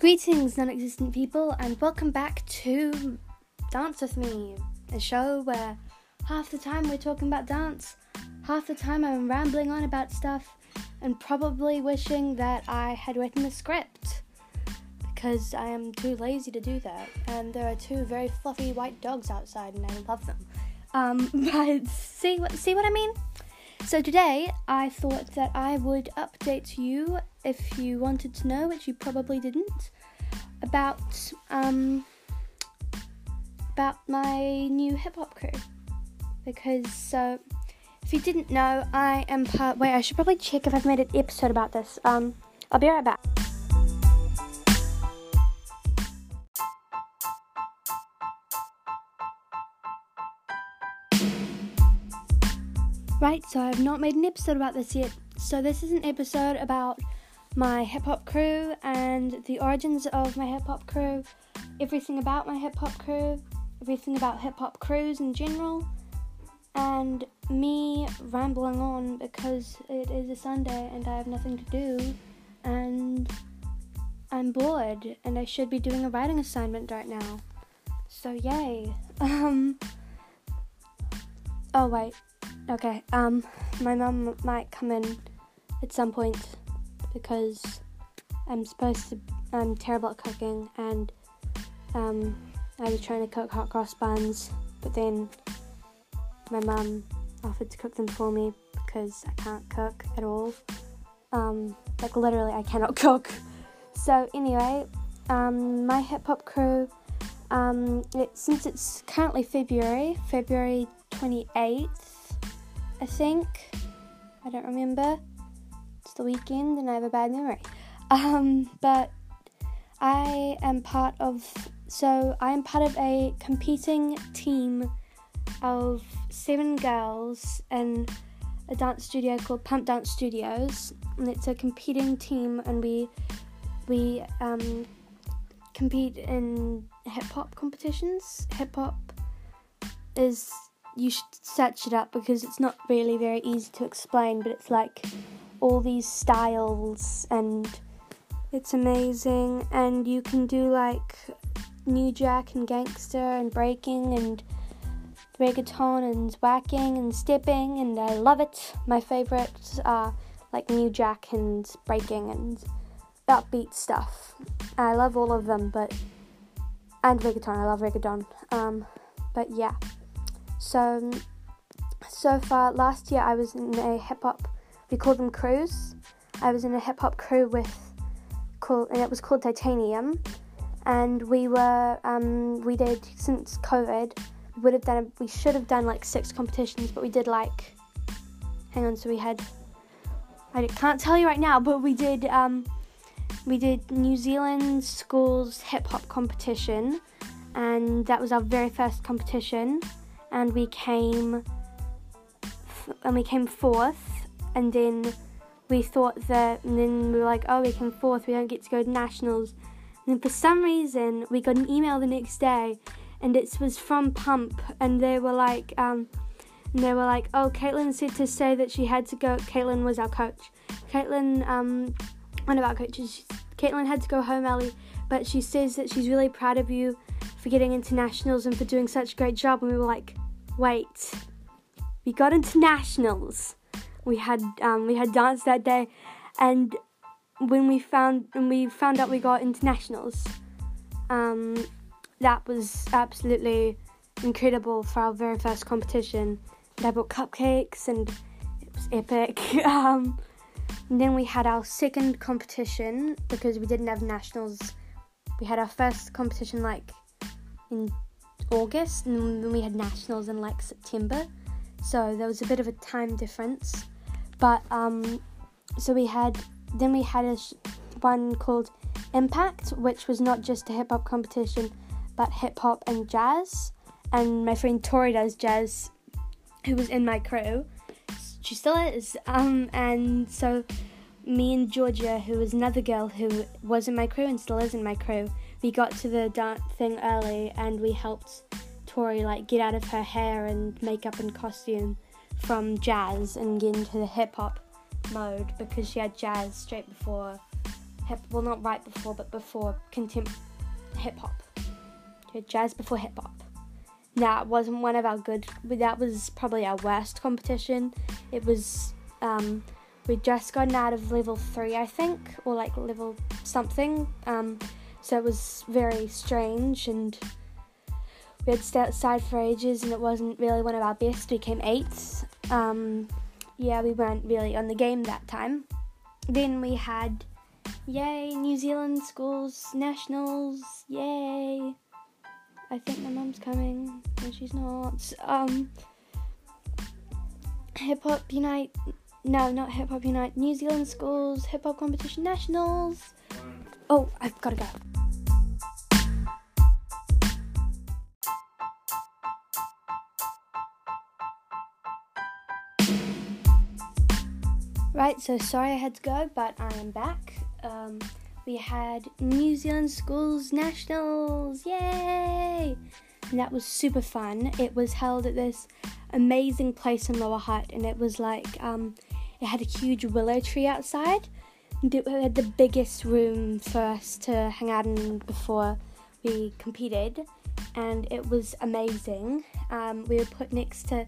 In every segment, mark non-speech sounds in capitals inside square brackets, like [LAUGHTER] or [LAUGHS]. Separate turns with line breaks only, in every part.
Greetings, non existent people, and welcome back to Dance With Me, a show where half the time we're talking about dance, half the time I'm rambling on about stuff, and probably wishing that I had written a script because I am too lazy to do that. And there are two very fluffy white dogs outside, and I love them. Um, [LAUGHS] but see see what I mean? So today I thought that I would update you if you wanted to know, which you probably didn't, about um, about my new hip hop crew. Because uh, if you didn't know, I am part. Wait, I should probably check if I've made an episode about this. Um, I'll be right back. Right, so I've not made an episode about this yet. So this is an episode about my hip hop crew and the origins of my hip hop crew, everything about my hip hop crew, everything about hip hop crews in general, and me rambling on because it is a Sunday and I have nothing to do and I'm bored and I should be doing a writing assignment right now. So yay. [LAUGHS] Um Oh wait. Okay. Um my mum might come in at some point because I'm supposed to I'm terrible at cooking and um I was trying to cook hot cross buns but then my mum offered to cook them for me because I can't cook at all. Um, like literally, I cannot [LAUGHS] cook. So anyway, um, my hip hop crew. Um, it, since it's currently February, February 28th, I think. I don't remember. It's the weekend and I have a bad memory. [LAUGHS] Um, but I am part of. So I am part of a competing team of seven girls in a dance studio called Pump Dance Studios, and it's a competing team, and we we um, compete in hip hop competitions. Hip hop is you should search it up because it's not really very easy to explain, but it's like all these styles and it's amazing and you can do like new jack and gangster and breaking and reggaeton and waacking and stepping, and I love it. My favorites are like New Jack and breaking and upbeat stuff. I love all of them, but and reggaeton. I love reggaeton. Um, but yeah. So so far, last year I was in a hip hop. We called them crews. I was in a hip hop crew with called, and it was called Titanium. And we were um, we did since COVID would have done we should have done like six competitions but we did like hang on so we had I can't tell you right now but we did um, we did New Zealand schools hip hop competition and that was our very first competition and we came and we came fourth and then we thought that and then we were like oh we came fourth we don't get to go to nationals and then for some reason we got an email the next day and it was from Pump, and they were like, um, they were like, oh, Caitlin said to say that she had to go. Caitlin was our coach. Caitlin, um, one of our coaches. Caitlin had to go home early, but she says that she's really proud of you for getting into nationals and for doing such a great job. And we were like, wait, we got internationals. We had um, we had dance that day, and when we found and we found out we got internationals. Um, that was absolutely incredible for our very first competition. And I brought cupcakes and it was epic. [LAUGHS] um, and then we had our second competition because we didn't have nationals. We had our first competition like in August, and then we had nationals in like September. So there was a bit of a time difference. But um, so we had then we had a sh- one called Impact, which was not just a hip hop competition but hip hop and jazz. And my friend Tori does jazz, who was in my crew. She still is. Um, and so me and Georgia, who was another girl who was in my crew and still is in my crew, we got to the dance thing early and we helped Tori like get out of her hair and makeup and costume from jazz and get into the hip hop mode because she had jazz straight before hip. Well, not right before, but before contempt hip hop. Jazz before hip hop. Now, it wasn't one of our good. That was probably our worst competition. It was. Um, we'd just gotten out of level three, I think, or like level something. Um, so it was very strange and we had stayed outside for ages and it wasn't really one of our best. We came eighth. Um, yeah, we weren't really on the game that time. Then we had, yay, New Zealand schools nationals, yay. I think my mum's coming. No, she's not. Um, Hip Hop Unite. No, not Hip Hop Unite. New Zealand schools hip hop competition nationals. Oh, I've gotta go. Right, so sorry I had to go, but I am back. Um, we had New Zealand Schools Nationals, yay! And that was super fun. It was held at this amazing place in Lower Hutt, and it was like um, it had a huge willow tree outside. And it had the biggest room for us to hang out in before we competed, and it was amazing. Um, we were put next to.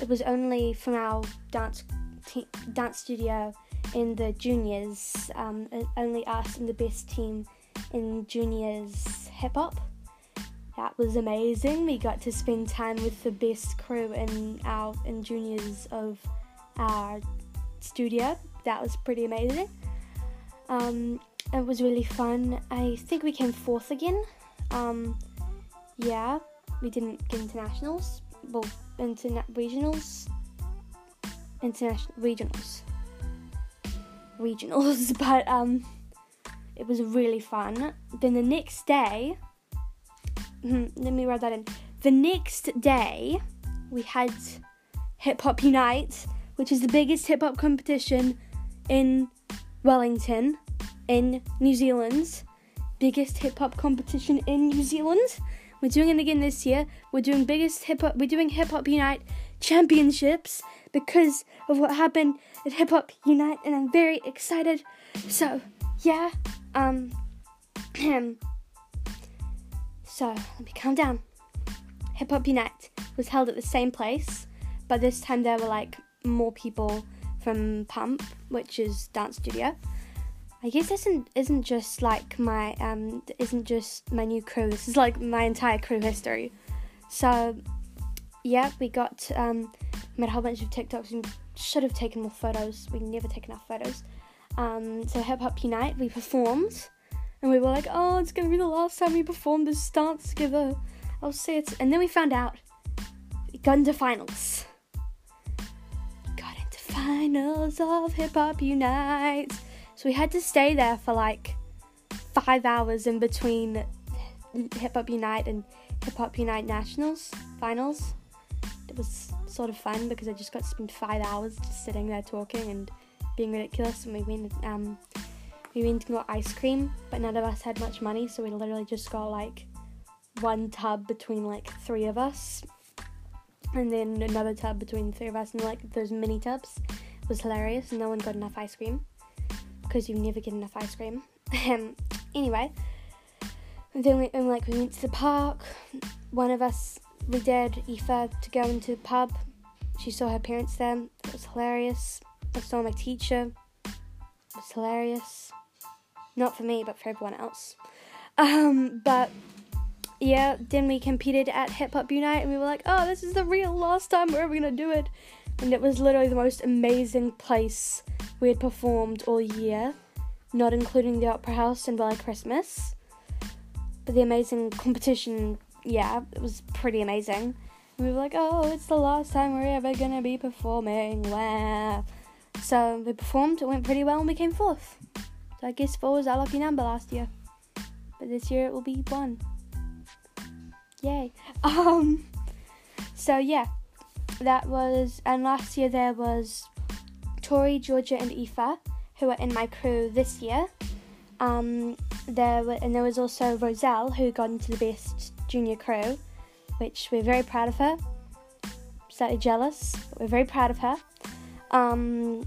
It was only from our dance te- dance studio in the juniors, um, only us and the best team in juniors hip hop. That was amazing. We got to spend time with the best crew in our in juniors of our studio. That was pretty amazing. Um, it was really fun. I think we came fourth again. Um, yeah, we didn't get internationals. Well, interna- regionals international regionals. Regionals [LAUGHS] but um it was really fun. Then the next day [LAUGHS] let me write that in. The next day we had hip hop unite which is the biggest hip hop competition in wellington in new zealand's biggest hip hop competition in new zealand. We're doing it again this year. We're doing biggest hip hop we're doing hip hop unite championships because of what happened at Hip Hop Unite, and I'm very excited. So, yeah, um, [CLEARS THROAT] so let me calm down. Hip Hop Unite was held at the same place, but this time there were like more people from Pump, which is dance studio. I guess this isn't isn't just like my um isn't just my new crew. This is like my entire crew history. So yeah, we got um, made a whole bunch of TikToks and should have taken more photos. We never take enough photos. Um, so Hip Hop Unite, we performed, and we were like, oh, it's gonna be the last time we perform this dance together. I'll say it. And then we found out we got into finals. got into finals of Hip Hop Unite. So we had to stay there for like five hours in between Hip Hop Unite and Hip Hop Unite Nationals finals it was sort of fun because I just got to spend five hours just sitting there talking and being ridiculous. And we went, um, we went and got ice cream, but none of us had much money, so we literally just got like one tub between like three of us, and then another tub between three of us, and like those mini tubs. It was hilarious, no one got enough ice cream because you never get enough ice cream. [LAUGHS] anyway, and then we and like we went to the park. One of us we dared Aoife to go into the pub. She saw her parents there. It was hilarious. I saw my teacher. It was hilarious. Not for me, but for everyone else. Um, but yeah, then we competed at Hip Hop Unite and we were like, oh, this is the real last time we're ever gonna do it. And it was literally the most amazing place we had performed all year, not including the Opera House and Valley Christmas. But the amazing competition yeah, it was pretty amazing. And we were like, oh, it's the last time we're ever gonna be performing. Wow. So we performed, it went pretty well, and we came fourth. So I guess four was our lucky number last year. But this year it will be one. Yay. [LAUGHS] Um, so yeah, that was, and last year there was Tori, Georgia, and Aoife, who are in my crew this year. Um, there were, and there was also Roselle, who got into the best junior crew, which we're very proud of her. Slightly jealous, but we're very proud of her. Um,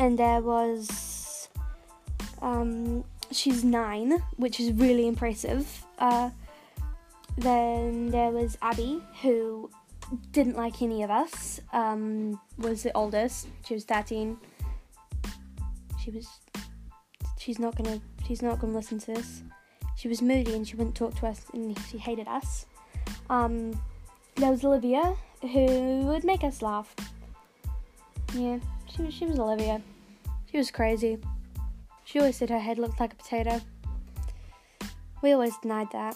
and there was um, she's nine, which is really impressive. Uh, then there was Abby, who didn't like any of us. Um, was the oldest. She was thirteen. She was. She's not gonna. She's not gonna listen to this. She was moody and she wouldn't talk to us, and she hated us. Um, there was Olivia, who would make us laugh. Yeah, she was. She was Olivia. She was crazy. She always said her head looked like a potato. We always denied that.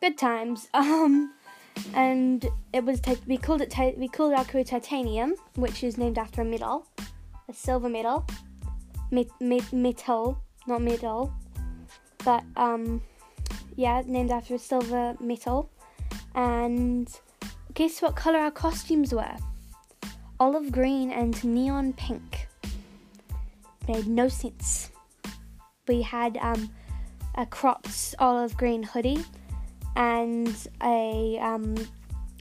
Good times. [LAUGHS] Um, and it was we called it we called our crew titanium, which is named after a medal, a silver medal, met, met, metal, not medal, but um, yeah, named after a silver metal. And guess what color our costumes were? Olive green and neon pink made no sense. We had um, a cropped olive green hoodie and a um,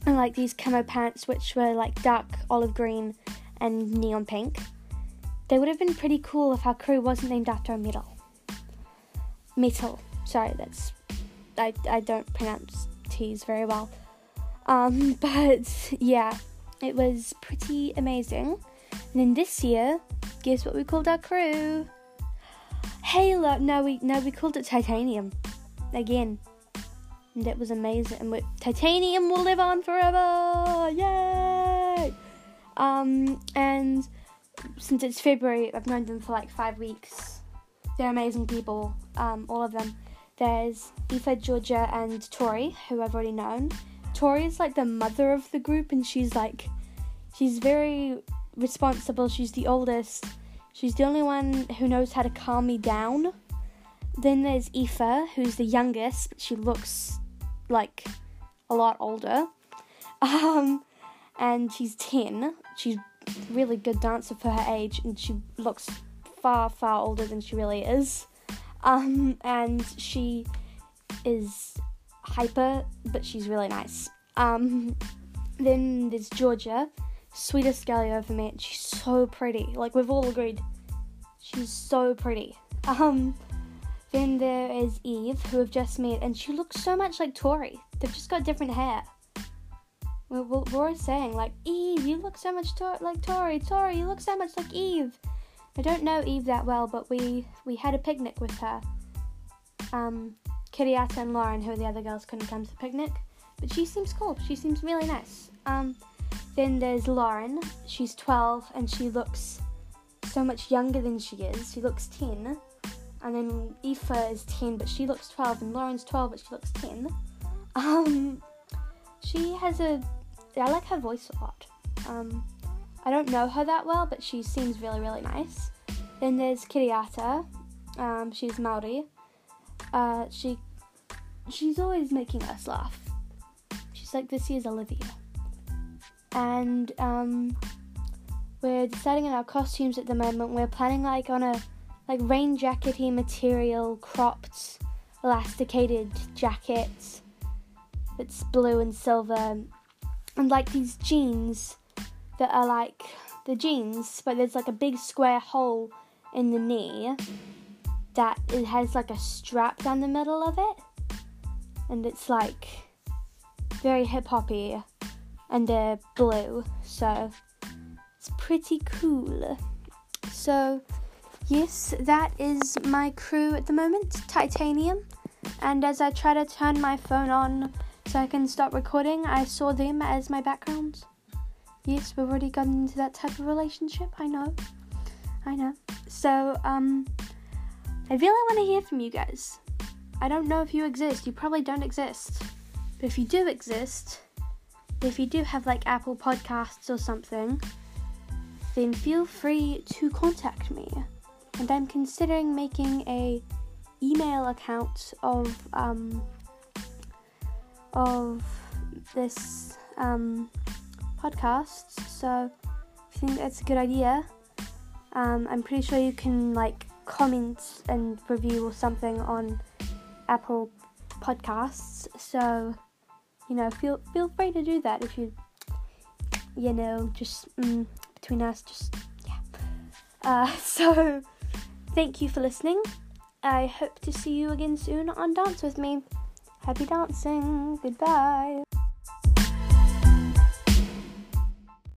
like these camo pants which were like dark olive green and neon pink. They would have been pretty cool if our crew wasn't named after a metal. Metal. Sorry, that's I I don't pronounce T's very well. Um, [LAUGHS] but yeah, it was pretty amazing. And then this year, guess what we called our crew? Halo. No, we no we called it Titanium. Again. And it was amazing. And Titanium will live on forever. Yay! Um, and since it's February, I've known them for like five weeks. They're amazing people, um, all of them. There's Aoife, Georgia, and Tori, who I've already known. Tori is like the mother of the group, and she's like, she's very responsible. She's the oldest. She's the only one who knows how to calm me down. Then there's Aoife, who's the youngest, but she looks like a lot older. [LAUGHS] Um, and she's 10. She's really good dancer for her age, and she looks far, far older than she really is. Um, and she is hyper, but she's really nice. Um, then there's Georgia, sweetest girl you ever met. She's so pretty. Like we've all agreed, she's so pretty. Um, then there is Eve, who we've just met, and she looks so much like Tori. They've just got different hair. We're, we're, saying like Eve, you look so much to- like Tori. Tori, you look so much like Eve. I don't know Eve that well, but we we had a picnic with her. Um, Kiriata and Lauren, who are the other girls, couldn't come to the picnic, but she seems cool. She seems really nice. Um, then there's Lauren. She's 12 and she looks so much younger than she is. She looks 10. And then Aoife is 10, but she looks 12, and Lauren's 12, but she looks 10. Um, she has a. I like her voice a lot. Um, I don't know her that well, but she seems really, really nice. Then there's Kiriata. Um, she's Maori. Uh, she she's always making us laugh. She's like this year's Olivia. And um, we're deciding on our costumes at the moment. We're planning like on a like rain jackety material, cropped, elasticated jackets that's blue and silver, and like these jeans that are like the jeans, but there's like a big square hole in the knee that it has like a strap down the middle of it, and it's like very hip hoppy, and they're blue, so it's pretty cool. So, yes, that is my crew at the moment, Titanium. And as I try to turn my phone on so I can stop recording, I saw them as my background. Yes, we've already gotten into that type of relationship, I know. I know. So, um, I really want to hear from you guys. I don't know if you exist. You probably don't exist. But if you do exist, if you do have like Apple Podcasts or something, then feel free to contact me. And I'm considering making a email account of um, of this um, podcast. So if you think that's a good idea, um, I'm pretty sure you can like comment and review or something on Apple Podcasts. So you know, feel feel free to do that if you you know just mm, between us, just yeah. Uh, [LAUGHS] so thank you for listening. I hope to see you again soon on Dance With Me. Happy dancing. Goodbye.